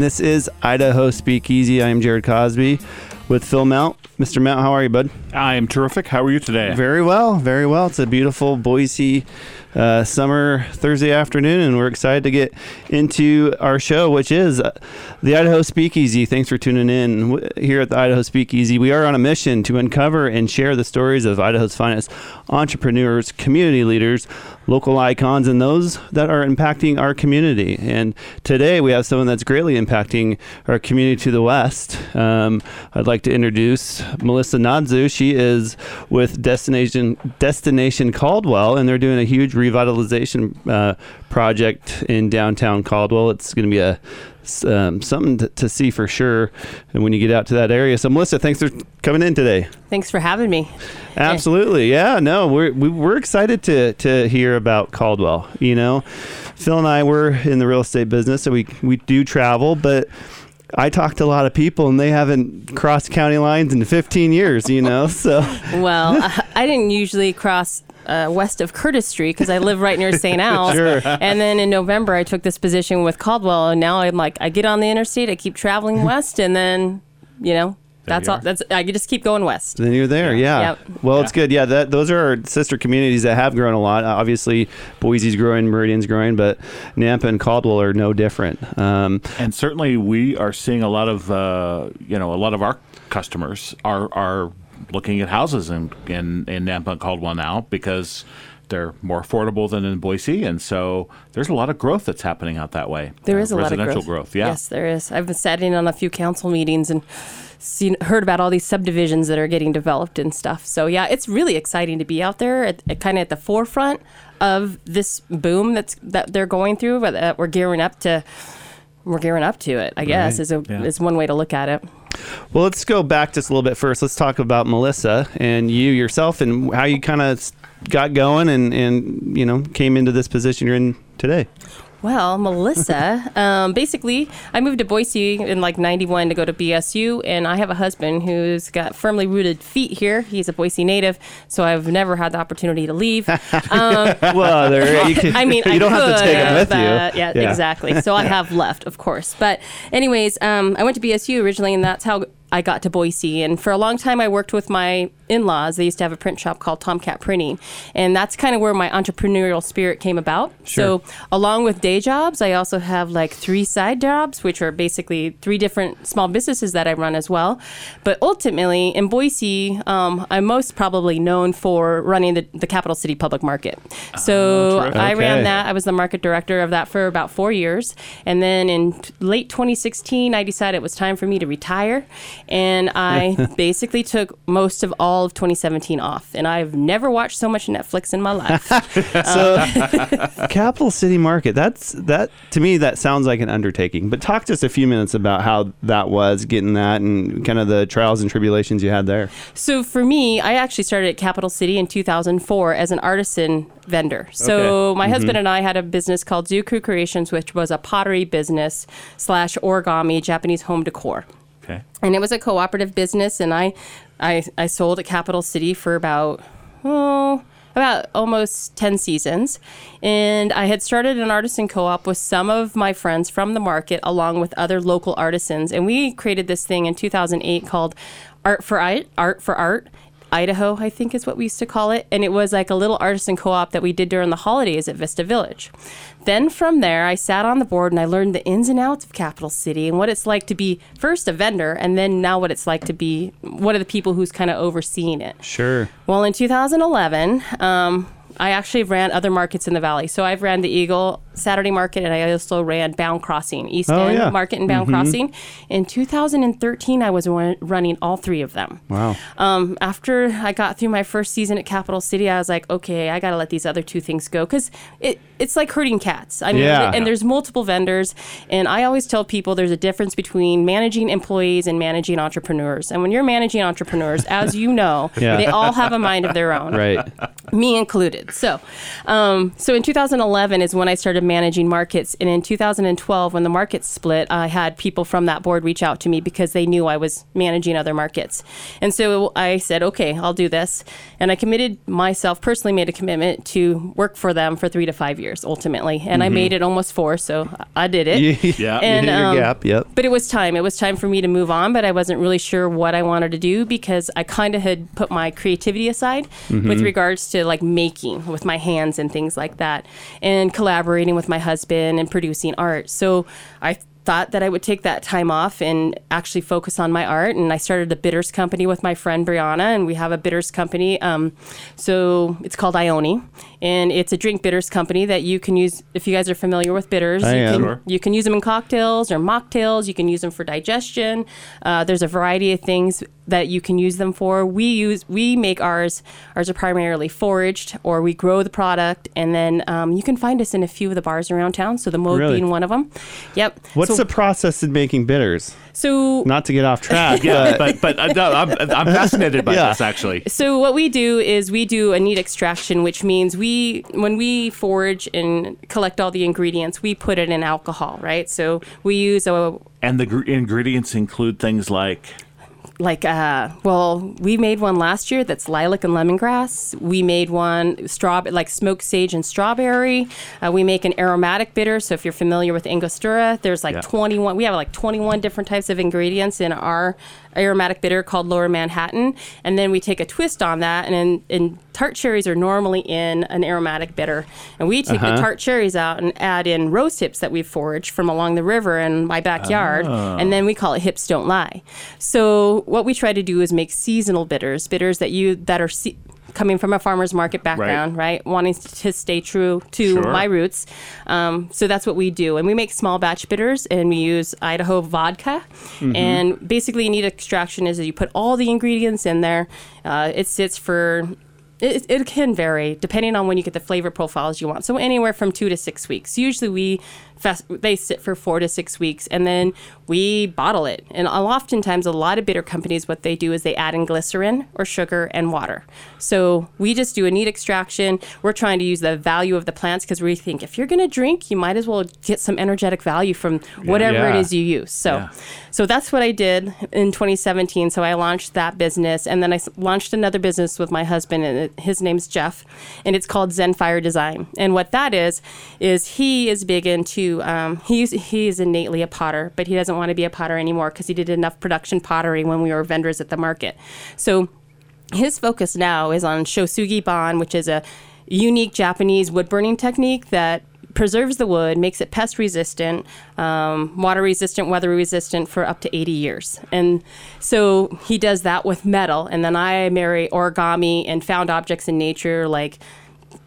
This is Idaho Speakeasy. I am Jared Cosby with Phil Mount. Mr. Mount, how are you, bud? I am terrific. How are you today? Very well, very well. It's a beautiful Boise uh, summer Thursday afternoon, and we're excited to get into our show, which is uh, the Idaho Speakeasy. Thanks for tuning in here at the Idaho Speakeasy. We are on a mission to uncover and share the stories of Idaho's finest entrepreneurs, community leaders, local icons, and those that are impacting our community. And today we have someone that's greatly impacting our community to the west. Um, I'd like to introduce Melissa Nodzu. She is with Destination Destination Caldwell, and they're doing a huge revitalization uh, project in downtown Caldwell. It's going to be a um, something to, to see for sure, and when you get out to that area. So, Melissa, thanks for coming in today. Thanks for having me. Absolutely, yeah. No, we're we, we're excited to to hear about Caldwell. You know, Phil and I were in the real estate business, so we we do travel, but. I talked to a lot of people and they haven't crossed county lines in 15 years, you know? So, Well, I, I didn't usually cross uh, west of Curtis Street because I live right near St. Al's. Sure. And then in November, I took this position with Caldwell, and now I'm like, I get on the interstate, I keep traveling west, and then, you know, that's all. That's I can just keep going west. then you're there, yeah. Yep. Well, it's good. Yeah, that those are our sister communities that have grown a lot. Uh, Obviously, Boise's growing, Meridian's growing, but Nampa and Caldwell are no different. Um, And certainly, we are seeing a lot of uh, you know a lot of our customers are are looking at houses in in, in Nampa and Caldwell now because they're more affordable than in Boise, and so there's a lot of growth that's happening out that way. There Uh, is a lot of residential growth. growth. Yeah. Yes, there is. I've been sat in on a few council meetings and seen heard about all these subdivisions that are getting developed and stuff. So yeah, it's really exciting to be out there, at, at kind of at the forefront of this boom that's that they're going through. But that we're gearing up to. We're gearing up to it. I guess is a Yeah. is one way to look at it. Well, let's go back just a little bit first. Let's talk about Melissa and you yourself and how you kind of got going and, and, you know, came into this position you're in today. Well, Melissa, um, basically, I moved to Boise in like 91 to go to BSU, and I have a husband who's got firmly rooted feet here. He's a Boise native, so I've never had the opportunity to leave. Um, Well, there, you, can, I mean, you I don't have to take them with but- you. Yeah, exactly. So I have left, of course. But, anyways, um, I went to BSU originally, and that's how I got to Boise. And for a long time, I worked with my in laws. They used to have a print shop called Tomcat Printing. And that's kind of where my entrepreneurial spirit came about. So, along with day jobs, I also have like three side jobs, which are basically three different small businesses that I run as well. But ultimately, in Boise, um, I'm most probably known for running the, the Capital City Public Market. So, terrific. I ran that. I was the market director of that for about four years. And then in t- late 2016, I decided it was time for me to retire. And I basically took most of all of 2017 off. And I've never watched so much Netflix in my life. so, um, Capital City Market. That's that to me. That sounds like an undertaking. But talk just a few minutes about how that was getting that and kind of the trials and tribulations you had there. So for me, I actually started at Capital City in 2004 as an artisan vendor. So Okay. my mm-hmm. husband and I had a business called Zuku Creations, which was a pottery business slash origami Japanese home decor. Okay. and it was a cooperative business and i i, I sold at capital city for about oh about almost 10 seasons. And i had started an artisan co-op with some of my friends from the market along with other local artisans. And we created this thing in 2008 called art for art art for art Idaho, I think is what we used to call it. And it was like a little artisan co op that we did during the holidays at Vista Village. Then from there, I sat on the board and I learned the ins and outs of Capital City and what it's like to be first a vendor and then now what it's like to be one of the people who's kind of overseeing it. Sure. Well, in 2011, um, I actually ran other markets in the valley. So I've ran the Eagle Saturday Market, and I also ran Bown Crossing, East Oh, End yeah. Market, and Bown Crossing. In 2013, I was run- running all three of them. Wow. Um, after I got through my first season at Capital City, I was like, okay, I got to let these other two things go because it, it's like herding cats. I mean, Yeah. and there's multiple vendors, and I always tell people there's a difference between managing employees and managing entrepreneurs. And when you're managing entrepreneurs, as you know, Yeah. they all have a mind of their own Right. Me included. So, um, so in 2011 is when I started managing markets. And in 2012, when the markets split, I had people from that board reach out to me because they knew I was managing other markets. And so I said, okay, I'll do this. And I committed myself, personally made a commitment to work for them for three to five years ultimately. And I made it almost four, so I did it. Yeah. And, you hit your um, gap. Yep. But it was time. It was time for me to move on, but I wasn't really sure what I wanted to do because I kind of had put my creativity aside with regards to like making with my hands and things like that and collaborating with my husband and producing art. So I thought that I would take that time off and actually focus on my art. And I started a bitters company with my friend Brianna, and we have a bitters company. Um, so it's called Ione, and it's a drink bitters company that you can use if you guys are familiar with bitters. I you am. can Sure. you can use them in cocktails or mocktails. You can use them for digestion. Uh, there's a variety of things that you can use them for. We use we make ours. Ours are primarily foraged, or we grow the product, and then um, you can find us in a few of the bars around town. So the Mode Really? being one of them. Yep. What's so, the process in making bitters? so Not to get off track, Yeah, but but but uh, no, I'm, I'm fascinated by Yeah. this actually. So what we do is we do a neat extraction, which means we when we forage and collect all the ingredients, we put it in alcohol, right? So we use a And the gr- ingredients include things like like uh well we made one last year that's lilac and lemongrass we made one straw like smoked sage and strawberry uh, we make an aromatic bitter so if you're familiar with angostura there's like Yeah. 21 we have like 21 different types of ingredients in our aromatic bitter called lower manhattan. And then we take a twist on that and in, and tart cherries are normally in an aromatic bitter. And we take the uh-huh. tart cherries out and add in rose hips that we've foraged from along the river in my backyard ah. and then we call it hips don't lie. So what we try to do is make seasonal bitters bitters that you that are se- coming from a farmer's market background right, wanting to stay true to Sure. my roots. Um, so that's what we do. And we make small batch bitters and we use idaho vodka. And basically neat extraction is that you put all the ingredients in there. Uh, it sits for it, it can vary depending on when you get the flavor profiles you want. So anywhere from two to six weeks. Usually we fest, they sit for four to six weeks, and then we bottle it. And oftentimes, a lot of bitter companies, what they do is they add in glycerin or sugar and water. So we just do a neat extraction. We're trying to use the value of the plants because we think if you're going to drink, you might as well get some energetic value from whatever it Yeah. is you use. So, Yeah. so that's what I did in 2017. So I launched that business, and then I launched another business with my husband, and his name's Jeff, and it's called Zen Fire Design. And what that is is he is big into um, he's he is innately a potter, but he doesn't want to be a potter anymore because he did enough production pottery when we were vendors at the market. So his focus now is on shou sugi ban, which is a unique Japanese wood burning technique that preserves the wood, makes it pest resistant, um, water resistant, weather resistant for up to 80 years. And so he does that with metal. And then I marry origami and found objects in nature like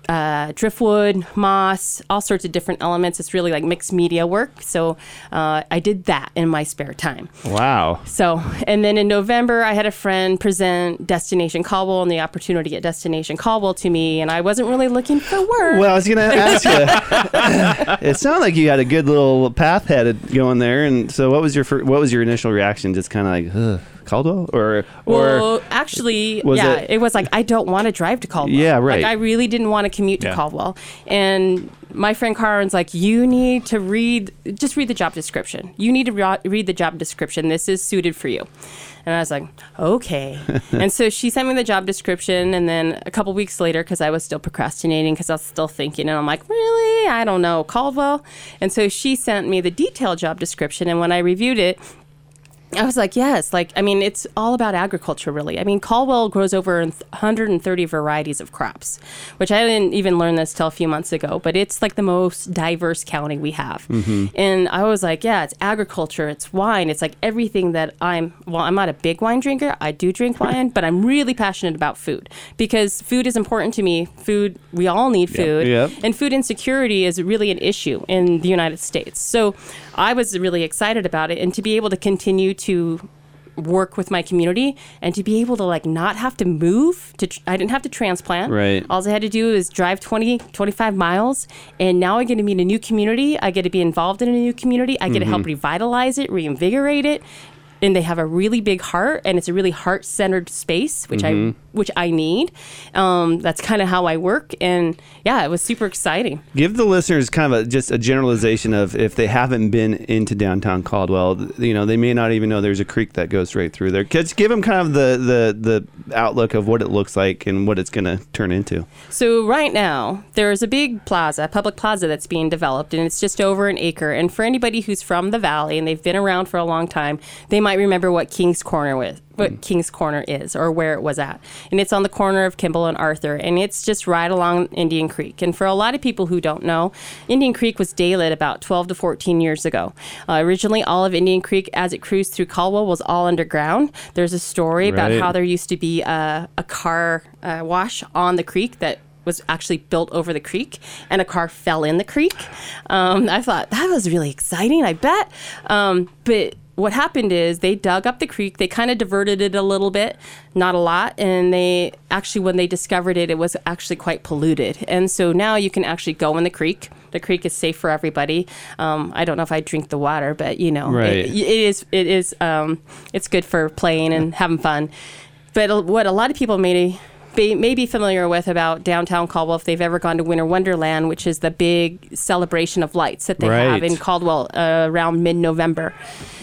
uh, driftwood, moss, all sorts of different elements. It's really like mixed media work. So uh, I did that in my spare time. wow. So, and then in November, I had a friend present Destination Caldwell and the opportunity at Destination Caldwell to me, and I wasn't really looking for work. Well, I was gonna ask you. it sounded like you had a good little path headed going there, and so what was your fir- what was your initial reaction? Just kind of like Ugh, Caldwell, or or well, actually, yeah, it- it, was like I don't want to drive to Caldwell. Yeah, right. Like I really didn't want to commute to Yeah. Caldwell, and my friend Karen's like, you need to read, just read the job description. You need to re- read the job description. This is suited for you. And I was like, okay. and so she sent me the job description, and then a couple weeks later, because I was still procrastinating, because I was still thinking, and I'm like, really? I don't know, Caldwell. And so she sent me the detailed job description, and when I reviewed it, I was like, yes. Like, I mean, it's all about agriculture, really. I mean, Caldwell grows over 130 varieties of crops, which I didn't even learn this till a few months ago, but it's like the most diverse county we have. Mm-hmm. And I was like, yeah, it's agriculture, it's wine, it's like everything that I'm, well, I'm not a big wine drinker. I do drink wine, but I'm really passionate about food because food is important to me. Food, we all need food. Yep. And food insecurity is really an issue in the United States. So I was really excited about it and to be able to continue to work with my community and to be able to like not have to move to tr- I didn't have to transplant. Right. All I had to do is drive 20 25 miles and now I get to meet a new community. I get to be involved in a new community. I get to help mm-hmm. revitalize it, reinvigorate it. And they have a really big heart, and it's a really heart centered space, which I which I need. Um, that's kind of how I work, and yeah, it was super exciting. Give the listeners kind of a, just a generalization of if they haven't been into downtown Caldwell, you know, they may not even know there's a creek that goes right through there. Just give them kind of the, the, the outlook of what it looks like and what it's going to turn into. So right now there's a big plaza, public plaza that's being developed, and it's just over an acre. And for anybody who's from the valley and they've been around for a long time, they might remember what King's Corner was. What King's Corner is, or where it was at, and it's on the corner of Kimball and Arthur, and it's just right along Indian Creek. And for a lot of people who don't know, Indian Creek was daylit about 12 to 14 years ago. Uh, originally, all of Indian Creek, as it cruised through Caldwell, was all underground. There's a story about how there used to be a, a car uh, wash on the creek that was actually built over the creek and a car fell in the creek. Um, I thought that was really exciting, I bet. Um, but what happened is they dug up the creek, they kind of diverted it a little bit, not a lot, and they actually, when they discovered it, it was actually quite polluted. And so now you can actually go in the creek. The creek is safe for everybody. Um, I don't know if I drink the water, but you know, Right. it, it is, it is, um, it's good for playing and having fun. But what a lot of people may be, may be familiar with about downtown Caldwell if they've ever gone to Winter Wonderland, which is the big celebration of lights that they have in Caldwell uh, around mid-November.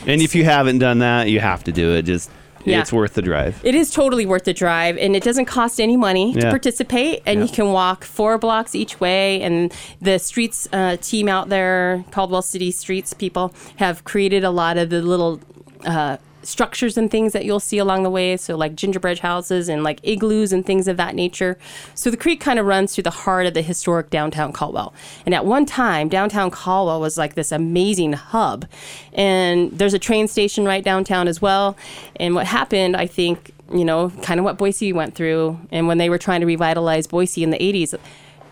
And if you haven't done that, you have to do it. Just, Yeah. it's worth the drive. It is totally worth the drive, and it doesn't cost any money to participate. And you can walk four blocks each way. And the streets uh, team out there, Caldwell City Streets people, have created a lot of the little. Uh, structures and things that you'll see along the way. So like gingerbread houses and like igloos and things of that nature. So the creek kind of runs through the heart of the historic downtown caldwell. And at one time downtown caldwell was like this amazing hub. And there's a train station right downtown as well. And what happened i think you know, kind of what Boise went through. And when they were trying to revitalize Boise in the 80s,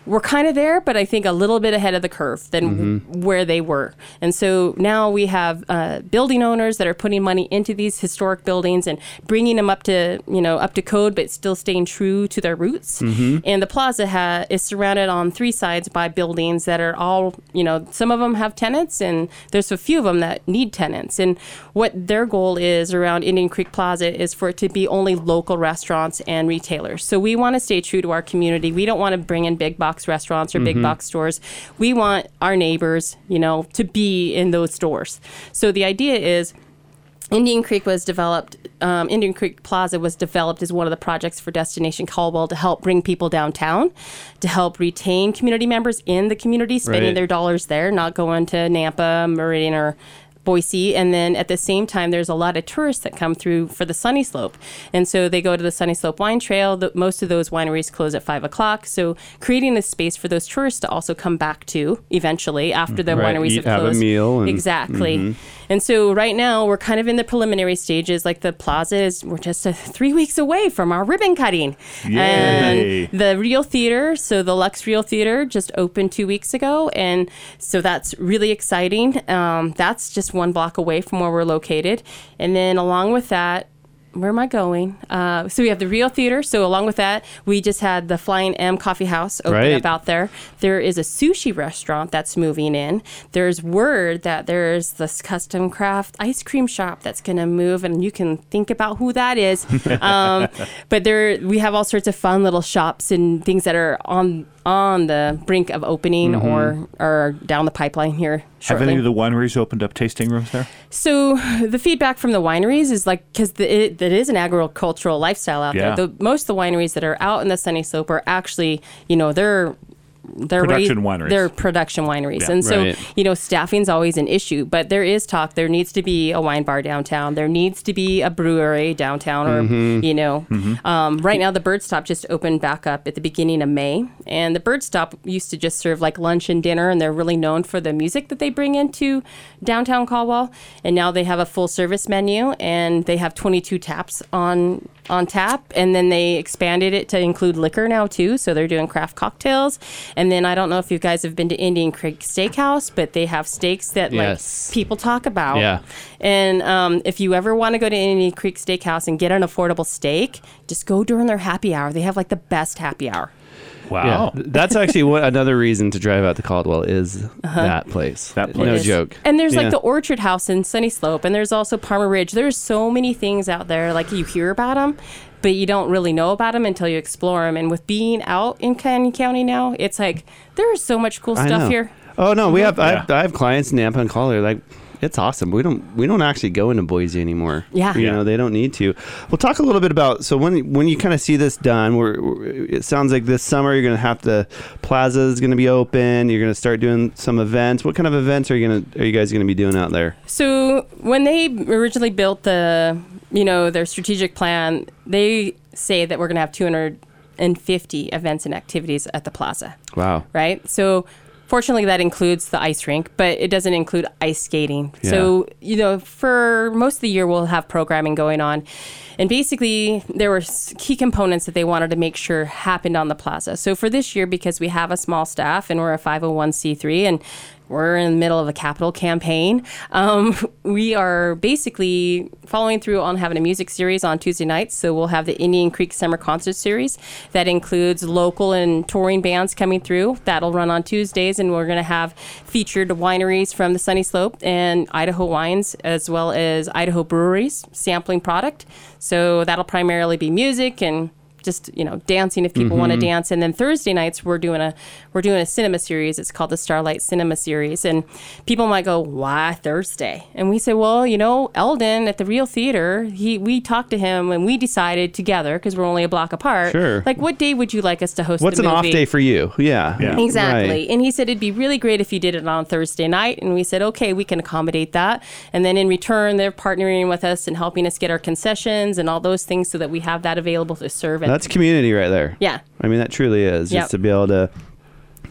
we're kind of there, but I think a little bit ahead of the curve than where they were. And so now we have uh, building owners that are putting money into these historic buildings and bringing them up to, you know, up to code, but still staying true to their roots. And the plaza ha- is surrounded on three sides by buildings that are all, you know, some of them have tenants, and there's a few of them that need tenants. And what their goal is around Indian Creek Plaza is for it to be only local restaurants and retailers. So we want to stay true to our community. We don't want to bring in big box restaurants or big box stores. We want our neighbors, you know, to be in those stores. So the idea is Indian Creek was developed, um, Indian Creek Plaza was developed as one of the projects for Destination Caldwell to help bring people downtown, to help retain community members in the community, spending Right. their dollars there, not going to Nampa, Meridian, or Boise. And then at the same time, there's a lot of tourists that come through for the Sunny Slope. And so they go to the Sunny Slope Wine Trail. The, most of those wineries close at 5 o'clock. So creating a space for those tourists to also come back to eventually after the Right, wineries eat, have have a closed. meal and- exactly. And so right now we're kind of in the preliminary stages. Like the plaza is, we're just uh, three weeks away from our ribbon cutting. Yay. And the Reel Theater, so the Luxe Reel Theater, just opened two weeks ago, and so that's really exciting. Um, that's just one block away from where we're located, and then along with that. Where am I going? Uh, so we have the Reel Theater. So along with that, we just had the Flying M Coffee House open Right. up out there. There is a sushi restaurant that's moving in. There's word that there's this custom craft ice cream shop that's going to move, and you can think about who that is. um, but there, we have all sorts of fun little shops and things that are on on the brink of opening mm-hmm. or or down the pipeline here Have any of the wineries opened up tasting rooms there? So the feedback from the wineries is like because it, it is an agricultural lifestyle out Yeah. there. The, most of the wineries that are out in the sunny slope are actually, you know, they're they're Production ready- wineries. They're production wineries, Yeah. and so Right. you know, staffing's always an issue. But there is talk. There needs to be a wine bar downtown. There needs to be a brewery downtown, or you know, um, right now the Bird Stop just opened back up at the beginning of May, and the Bird Stop used to just serve like lunch and dinner, and they're really known for the music that they bring into downtown Caldwell. And now they have a full service menu, and they have 22 taps on on tap, and then they expanded it to include liquor now too. So they're doing craft cocktails, and then I don't know if you guys have been to Indian Creek Steakhouse, but they have steaks that Yes. like people talk about. Yeah. And um, if you ever want to go to Indian Creek Steakhouse and get an affordable steak, just go during their happy hour. They have like the best happy hour. Wow. Yeah, that's actually what another reason to drive out to Caldwell is uh-huh. that place. That No place. It is. joke. And there's Yeah. like the Orchard House in Sunny Slope, and there's also Parma Ridge. There's so many things out there. Like you hear about them, but you don't really know about them until you explore them. And with being out in Canyon County now, it's like there is so much cool I stuff know. here. Oh no, we mm-hmm. have I, have I have clients in Nampa and Collier like it's awesome. We don't we don't actually go into Boise anymore. Yeah. you Yeah. know they don't need to. We'll talk a little bit about so when when you kind of see this done. We're, we're- it sounds like this summer you're going to have to plaza is going to be open. You're going to start doing some events. What kind of events are you going to are you guys going to be doing out there? So when they originally built the, you know, their strategic plan, they say that we're going to have 250 events and activities at the plaza. Wow. right? So fortunately that includes the ice rink, but it doesn't include ice skating. So, you know, for most of the year we'll have programming going on. And basically there were key components that they wanted to make sure happened on the plaza. So for this year because we have a small staff and we're a 501c3 and we're in the middle of a capital campaign. Um, we are basically following through on having a music series on Tuesday nights. So we'll have the Indian Creek Summer Concert Series that includes local and touring bands coming through. That'll run on Tuesdays, and we're going to have featured wineries from the Sunny Slope and Idaho wines, as well as Idaho breweries sampling product. So that'll primarily be music and just you know dancing if people want to mm-hmm. dance and then thursday nights we're doing a we're doing a cinema series it's called the starlight cinema series and people might go why thursday and we say well you know eldon at the reel theater he we talked to him and we decided together because we're only a block apart Sure. like what day would you like us to host What's the an off day for you? Yeah. Yeah. Exactly. Right. And he said it'd be really great if you did it on Thursday night. And we said, okay, we can accommodate that. And then in return, they're partnering with us and helping us get our concessions and all those things so that we have that available to serve. At- That's community right there. yeah. I mean, that truly is Yep. just to be able to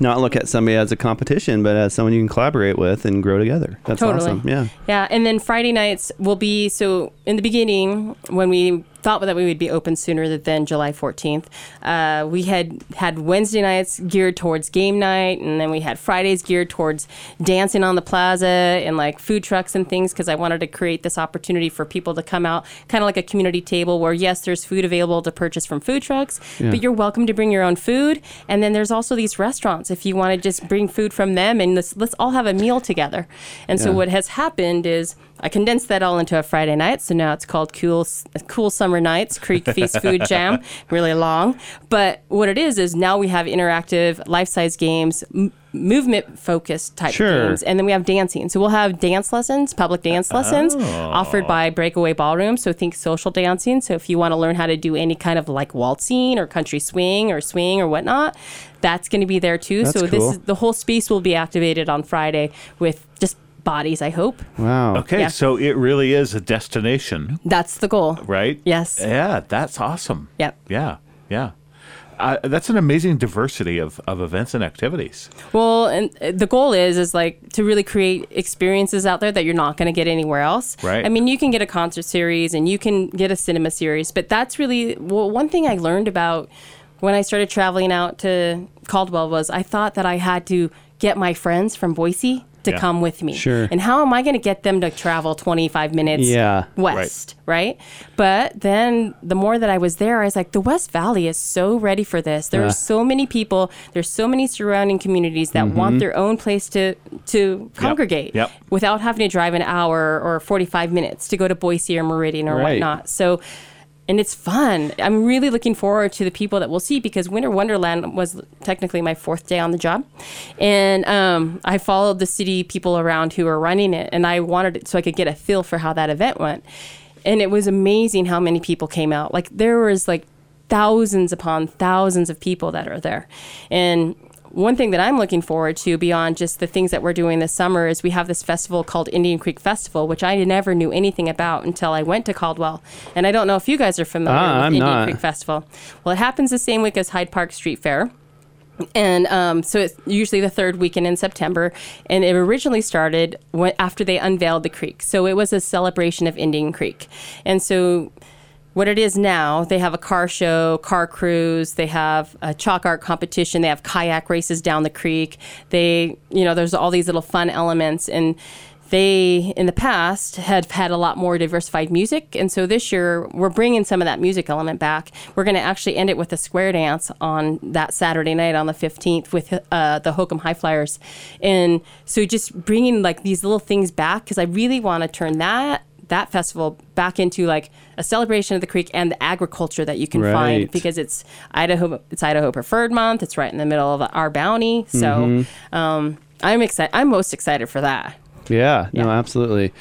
not look at somebody as a competition, but as someone you can collaborate with and grow together. That's Totally. awesome. Yeah. Yeah, and then Friday nights will be so in the beginning when we thought that we would be open sooner than July 14th. Uh, we had had Wednesday nights geared towards game night, and then we had Fridays geared towards dancing on the plaza and like food trucks and things because I wanted to create this opportunity for people to come out, kind of like a community table where yes, there's food available to purchase from food trucks, Yeah. but you're welcome to bring your own food. And then there's also these restaurants if you want to just bring food from them and let's, let's all have a meal together. And so what has happened is I condensed that all into a Friday night. So now it's called Cool Cool Summer Nights Creek Feast Food Jam. Really long, but what it is is now we have interactive, life-size games. M- movement focused type Sure. games and then we have dancing so we'll have dance lessons public dance lessons oh. offered by breakaway ballroom so think social dancing so if you want to learn how to do any kind of like waltzing or country swing or swing or whatnot that's going to be there too That's so this is the whole space will be activated on friday with just bodies i hope Wow. Okay, Yeah. so it really is a destination, that's the goal right? Yes. Yeah, that's awesome. Yep. Yeah, yeah. Uh, that's an amazing diversity of, of events and activities. Well, and uh, the goal is is like to really create experiences out there that you're not going to get anywhere else. Right. I mean, you can get a concert series and you can get a cinema series, but that's really well. One thing I learned about when I started traveling out to Caldwell was I thought that I had to get my friends from Boise to Yeah. come with me. Sure. And how am I going to get them to travel 25 minutes Yeah. west, right. But then the more that I was there, I was like, the West Valley is so ready for this. There Yeah. are so many people. There's so many surrounding communities that want mm-hmm. their own place to to congregate Yep. without having to drive an hour or 45 minutes to go to Boise or Meridian or Right. whatnot. So. And it's fun. I'm really looking forward to the people that we'll see because Winter Wonderland was technically my fourth day on the job. And um, I followed the city people around who were running it, and I wanted it so I could get a feel for how that event went. And it was amazing how many people came out. Like, there was like thousands upon thousands of people that are there. And one thing that I'm looking forward to beyond just the things that we're doing this summer is we have this festival called Indian Creek Festival, which I never knew anything about until I went to Caldwell. And I don't know if you guys are familiar Ah, with I'm Indian not. Creek Festival. Well, it happens the same week as Hyde Park Street Fair. And um, so it's usually the third weekend in September. And it originally started when, after they unveiled the creek. So it was a celebration of Indian Creek. And so what it is now, they have a car show, car cruise, they have a chalk art competition, they have kayak races down the creek. They, you know, there's all these little fun elements. And they in the past had had a lot more diversified music and so this year we're bringing some of that music element back we're going to actually end it with a square dance on that saturday night on the 15th with uh, the hokum high flyers and so just bringing like these little things back because i really want to turn that that festival back into like a celebration of the creek and the agriculture that you can Right. find because it's Idaho it's Idaho Preferred Month. It's right in the middle of our bounty. So um, I'm excited. I'm most excited for that. Yeah, no, absolutely.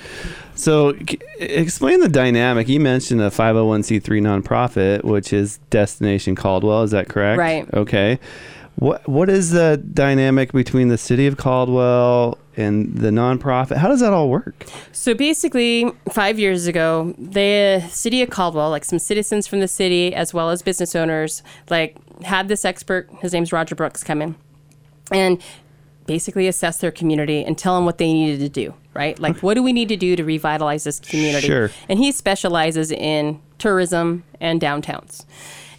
So, c- explain the dynamic. You mentioned a 501c3 nonprofit, which is Destination Caldwell. Is that correct? Right. Okay. What What is the dynamic between the city of Caldwell and the nonprofit? How does that all work? So basically, five years ago, the city of Caldwell, like some citizens from the city as well as business owners, like had this expert. His name's Roger Brooks come in, and basically assess their community and tell them what they needed to do. Right, like what do we need to do to revitalize this community? Sure. And he specializes in tourism and downtowns.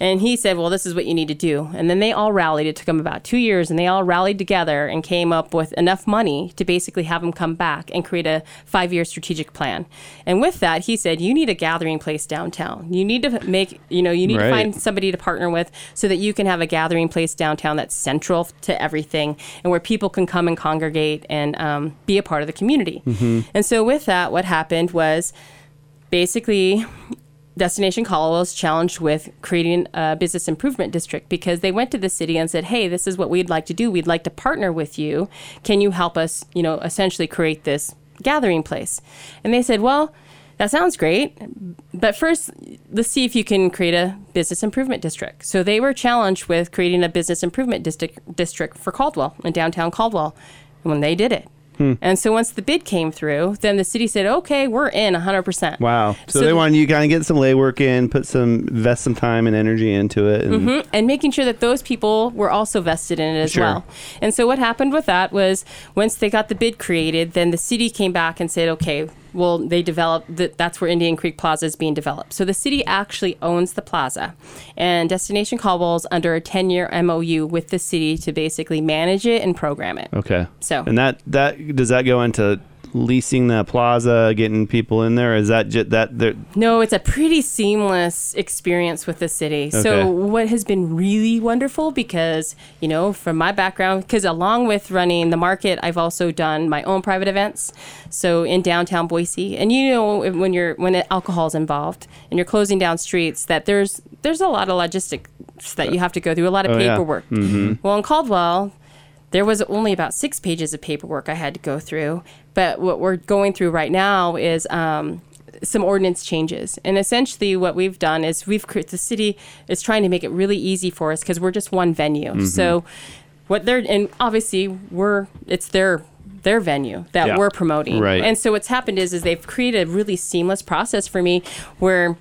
And he said, Well, this is what you need to do. And then they all rallied. It took them about two years, and they all rallied together and came up with enough money to basically have him come back and create a five year strategic plan. And with that, he said, You need a gathering place downtown. You need to make, you know, you need Right. to find somebody to partner with so that you can have a gathering place downtown that's central to everything and where people can come and congregate and um, be a part of the community. And so, with that, what happened was basically Destination Caldwell was challenged with creating a business improvement district because they went to the city and said, "Hey, this is what we'd like to do. We'd like to partner with you. Can you help us, you know, essentially create this gathering place?" And they said, "Well, that sounds great, but first, let's see if you can create a business improvement district." So they were challenged with creating a business improvement district district for Caldwell in downtown Caldwell. And when they did it, and so once the bid came through, then the city said, "Okay, we're in 100%." Wow. So, So they the- wanted you kind of get some legwork in, put some, invest some time and energy into it. And Mhm. and making sure that those people were also vested in it as Sure. well. And so what happened with that was once they got the bid created, then the city came back and said, okay, well, they develop that. That's where Indian Creek Plaza is being developed. So the city actually owns the plaza, and Destination is under a 10-year MOU with the city to basically manage it and program it. Okay. So- and that that does that go into leasing the plaza, getting people in there? Is that just that there? No, it's a pretty seamless experience with the city. Okay. So, what has been really wonderful because, you know, from my background, because along with running the market, I've also done my own private events. So, in downtown Boise, and you know, when you're when alcohol is involved and you're closing down streets, that there's there's a lot of logistics that you have to go through, a lot of Oh, yeah. paperwork. Mm-hmm. Well, in Caldwell, there was only about six pages of paperwork I had to go through. But what we're going through right now is um, some ordinance changes. And essentially, what we've done is we've created the city is trying to make it really easy for us because we're just one venue. So, what they're and obviously we're it's their their venue that Yeah. we're promoting. Right. And so what's happened is is they've created a really seamless process for me where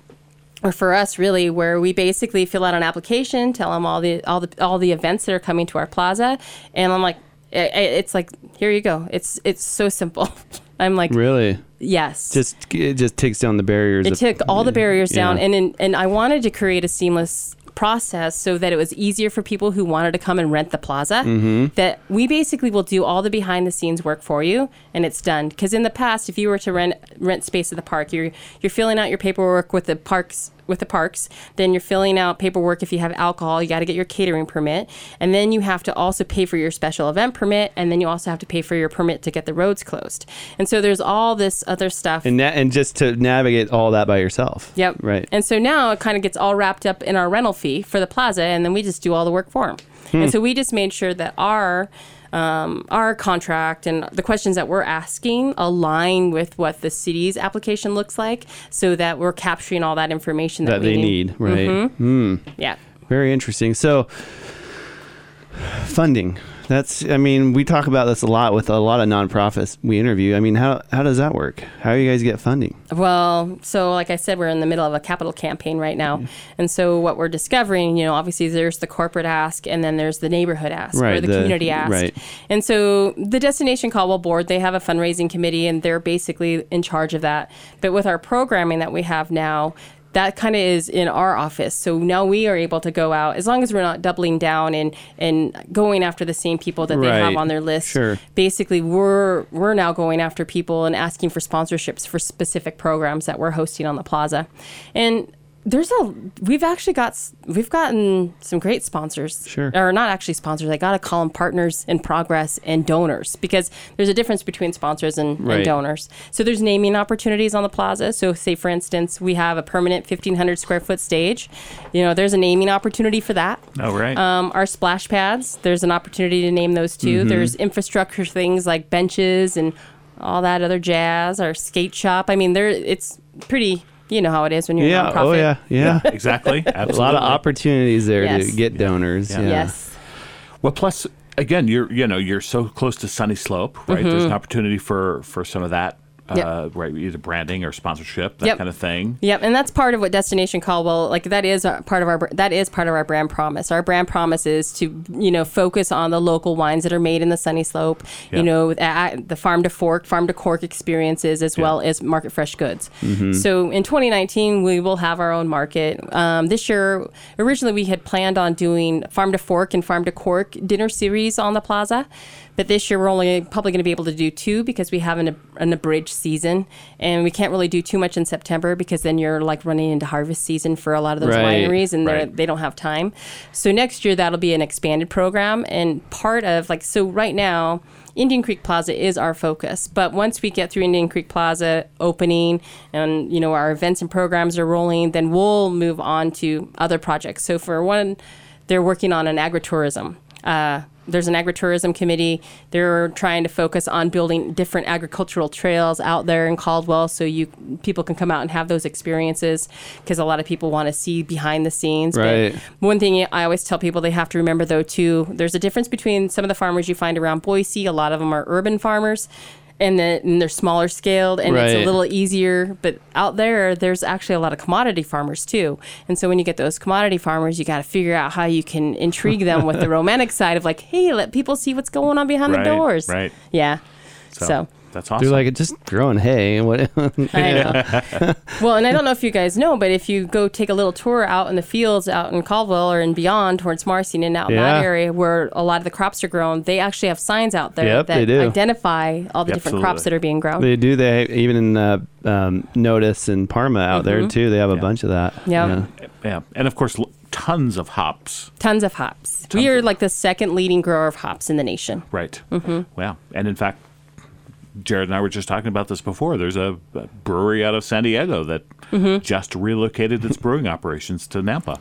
or for us really where we basically fill out an application tell them all the all the all the events that are coming to our plaza and i'm like i- i- it's like here you go it's it's so simple i'm like Really? yes Just it just takes down the barriers. it of- took all the barriers down Yeah. and in, and i wanted to create a seamless process so that it was easier for people who wanted to come and rent the plaza Mm-hmm. that we basically will do all the behind the scenes work for you and it's done because in the past if you were to rent rent space at the park you're you're filling out your paperwork with the parks with the parks then you're filling out paperwork if you have alcohol you got to get your catering permit and then you have to also pay for your special event permit and then you also have to pay for your permit to get the roads closed and so there's all this other stuff and na- and just to navigate all that by yourself. Yep. Right. And so now it kind of gets all wrapped up in our rental fee for the plaza, and then we just do all the work for them. Hmm. And so we just made sure that our um, our contract and the questions that we're asking align with what the city's application looks like, so that we're capturing all that information that, that they need. Right. Mm-hmm. Yeah. Very interesting. So, funding. That's. I mean, we talk about this a lot with a lot of nonprofits we interview. I mean, how how does that work? How do you guys get funding? Well, so like I said, we're in the middle of a capital campaign right now. And so what we're discovering, you know, obviously there's the corporate ask and then there's the neighborhood ask or the, the- community ask. right. And so the Destination Caldwell Board, they have a fundraising committee and they're basically in charge of that. But with our programming that we have now, that kind of is in our office. So now we are able to go out as long as we're not doubling down and and going after the same people that they have on their list. Sure. Basically, we're we're now going after people and asking for sponsorships for specific programs that we're hosting on the plaza, and. There's a we've actually got we've gotten some great sponsors Sure. or not actually sponsors I gotta call them partners in progress and donors because there's a difference between sponsors and, Right. and donors so there's naming opportunities on the plaza so say for instance we have a permanent 1500 square foot stage you know there's a naming opportunity for that Oh, right. um, our splash pads there's an opportunity to name those too Mm-hmm. there's infrastructure things like benches and all that other jazz our skate shop i mean there it's pretty you know how it is when you're a Yeah. Oh, nonprofit Oh yeah. Yeah. exactly. A lot of opportunities there Yes. to get donors. Yeah. yes Well, plus again, you're you know you're so close to Sunny Slope, right? There's an mm-hmm. opportunity for for some of that, uh, Mm-hmm. Yep. right? Either branding or sponsorship, that Yep. kind of thing. Yep, and that's part of what Destination Caldwell like. That is part of our that is part of our brand promise. Our brand promise is to you know focus on the local wines that are made in the Sunny Slope. Yeah. You know, the farm to fork, farm to cork experiences, as well as market fresh goods. So in 2019, we will have our own market. Um, this year, originally we had planned on doing farm to fork and farm to cork dinner series on the plaza. But this year we're only probably going to be able to do two because we have an, an abridged season, and we can't really do too much in September because then you're like running into harvest season for a lot of those Right, wineries, and right. they don't have time. So next year that'll be an expanded program, and part of like so right now. Indian Creek Plaza is our focus, but once we get through Indian Creek Plaza opening and you know our events and programs are rolling, then we'll move on to other projects. So for one, they're working on an agritourism. Uh, there's an agritourism committee. They're trying to focus on building different agricultural trails out there in Caldwell, so you people can come out and have those experiences. Because a lot of people want to see behind the scenes. But Right. one thing I always tell people they have to remember though too, there's a difference between some of the farmers you find around Boise. A lot of them are urban farmers. And, the, and they're smaller scaled and it's a little easier. But out there, there's actually a lot of commodity farmers too. And so when you get those commodity farmers, you got to figure out how you can intrigue them with the romantic side of like, hey, let people see what's going on behind Right, the doors. right. Yeah. So, So. That's awesome. They're like just growing hay and what? I know. well, and I don't know if you guys know, but if you go take a little tour out in the fields, out in Caldwell or and beyond towards Marsing and out in that area where a lot of the crops are grown, they actually have signs out there Yep, that identify all the different crops that are being grown. they do. They even in uh, um, Notus and Parma out there too. They have a bunch of that. Yeah. yeah, and of course, tons of hops. Tons of hops. we are like the second leading grower of hops in the nation. Right. Mm-hmm. Wow. And in fact, Jared and I were just talking about this before. There's a, a brewery out of San Diego that Mm-hmm. just relocated its brewing operations to Nampa.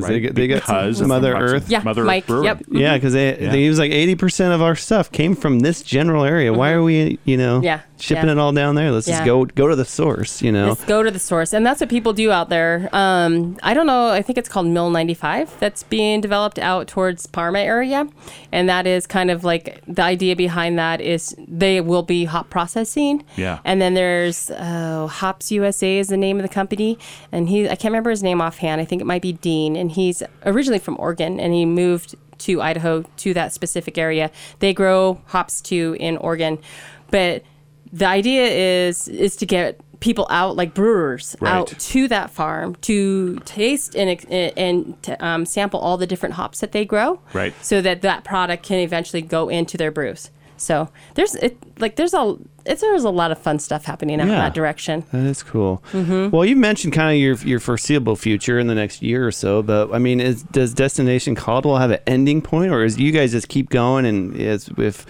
'Cause they, right? get- they got Because some Mother Mother- Earth. Yeah, Mother Earth Mike. Brewing. Yep. Yeah, because they, Yeah. they use like eighty percent of our stuff came from this general area. Why are we, you know, Mm-hmm. Yeah, shipping yeah. it all down there? Let's just go go to the source. You know, Let's go to the source. And that's what people do out there. Um, I don't know. I think it's called Mill 95 that's being developed out towards Parma area. And that is kind of like the idea behind that is they will be hop processing. Yeah. And then there's uh, Hops USA is the name of the company. And he, I can't remember his name offhand. I think it might be Dean. And he's originally from Oregon and he moved to Idaho to that specific area. They grow hops too in Oregon. But the idea is is to get people out like brewers Right. out to that farm to taste and and um, sample all the different hops that they grow Right. so that that product can eventually go into their brews so there's it like there's a it's there's a lot of fun stuff happening out in Yeah. that direction that is cool. Mm-hmm. Well, you mentioned kind of your your foreseeable future in the next year or so, but I mean, is, does Destination Caldwell have an ending point, or is you guys just keep going and is if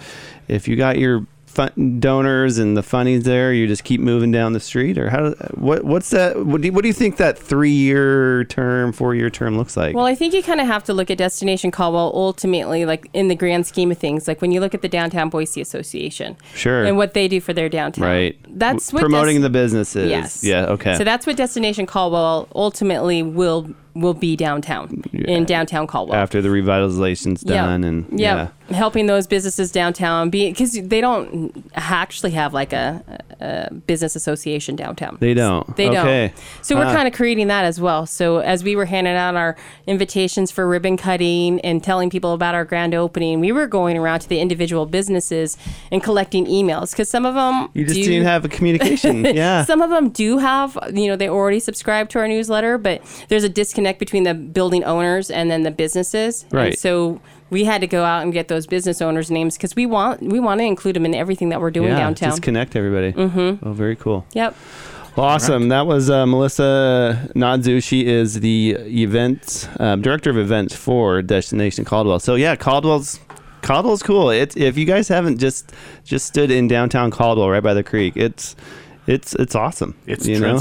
if you got your fun, donors and the funnies there, you just keep moving down the street, or how? What what's that? What do you, what do you think that three year term, four year term looks like? Well, I think you kind of have to look at Destination Caldwell ultimately, like in the grand scheme of things. Like when you look at the Downtown Boise Association, Sure. and what they do for their downtown, right. That's what promoting Des- the businesses. Yes. Yeah. Okay. So that's what Destination Caldwell ultimately will will be downtown in downtown Caldwell. after the revitalization's Yep. done and Yep. helping those businesses downtown because they don't actually have like a uh, business association downtown. They don't. They Okay. don't. So we're kind of creating that as well. So as we were handing out our invitations for ribbon cutting and telling people about our grand opening, we were going around to the individual businesses and collecting emails because some of them You just do, didn't have a communication. yeah. Some of them do have, you know, they already subscribe to our newsletter, but there's a disconnect between the building owners and then the businesses. And Right. so we had to go out and get those business owners' names because we want we want to include them in everything that we're doing yeah, downtown. Just connect everybody. Mm-hmm. Oh, very cool. yep. Well, awesome. That was uh, Melissa Nodzu. She is the events um, director of events for Destination Caldwell. So yeah, Caldwell's Caldwell's cool. It's if you guys haven't just just stood in downtown Caldwell, right by the creek, it's it's it's awesome. It's you know?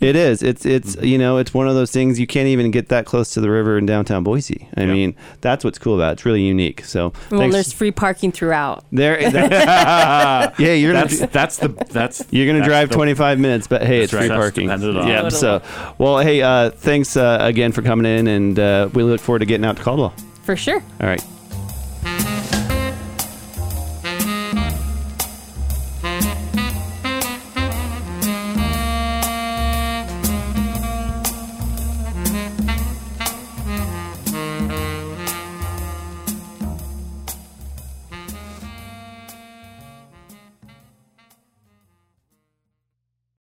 Transformed. It is. It's it's you know it's one of those things you can't even get that close to the river in downtown Boise. I Yep. mean that's what's cool about it. It's really unique. So Well, thanks. there's free parking throughout. there. that- yeah, you're gonna That's that's the that's You're gonna that's drive the- 25 minutes, but hey, it's That's free right. Parking. Yeah. Totally. So, well, hey, uh, thanks uh, again for coming in, and uh, we look forward to getting out to Caldwell. For sure. All right.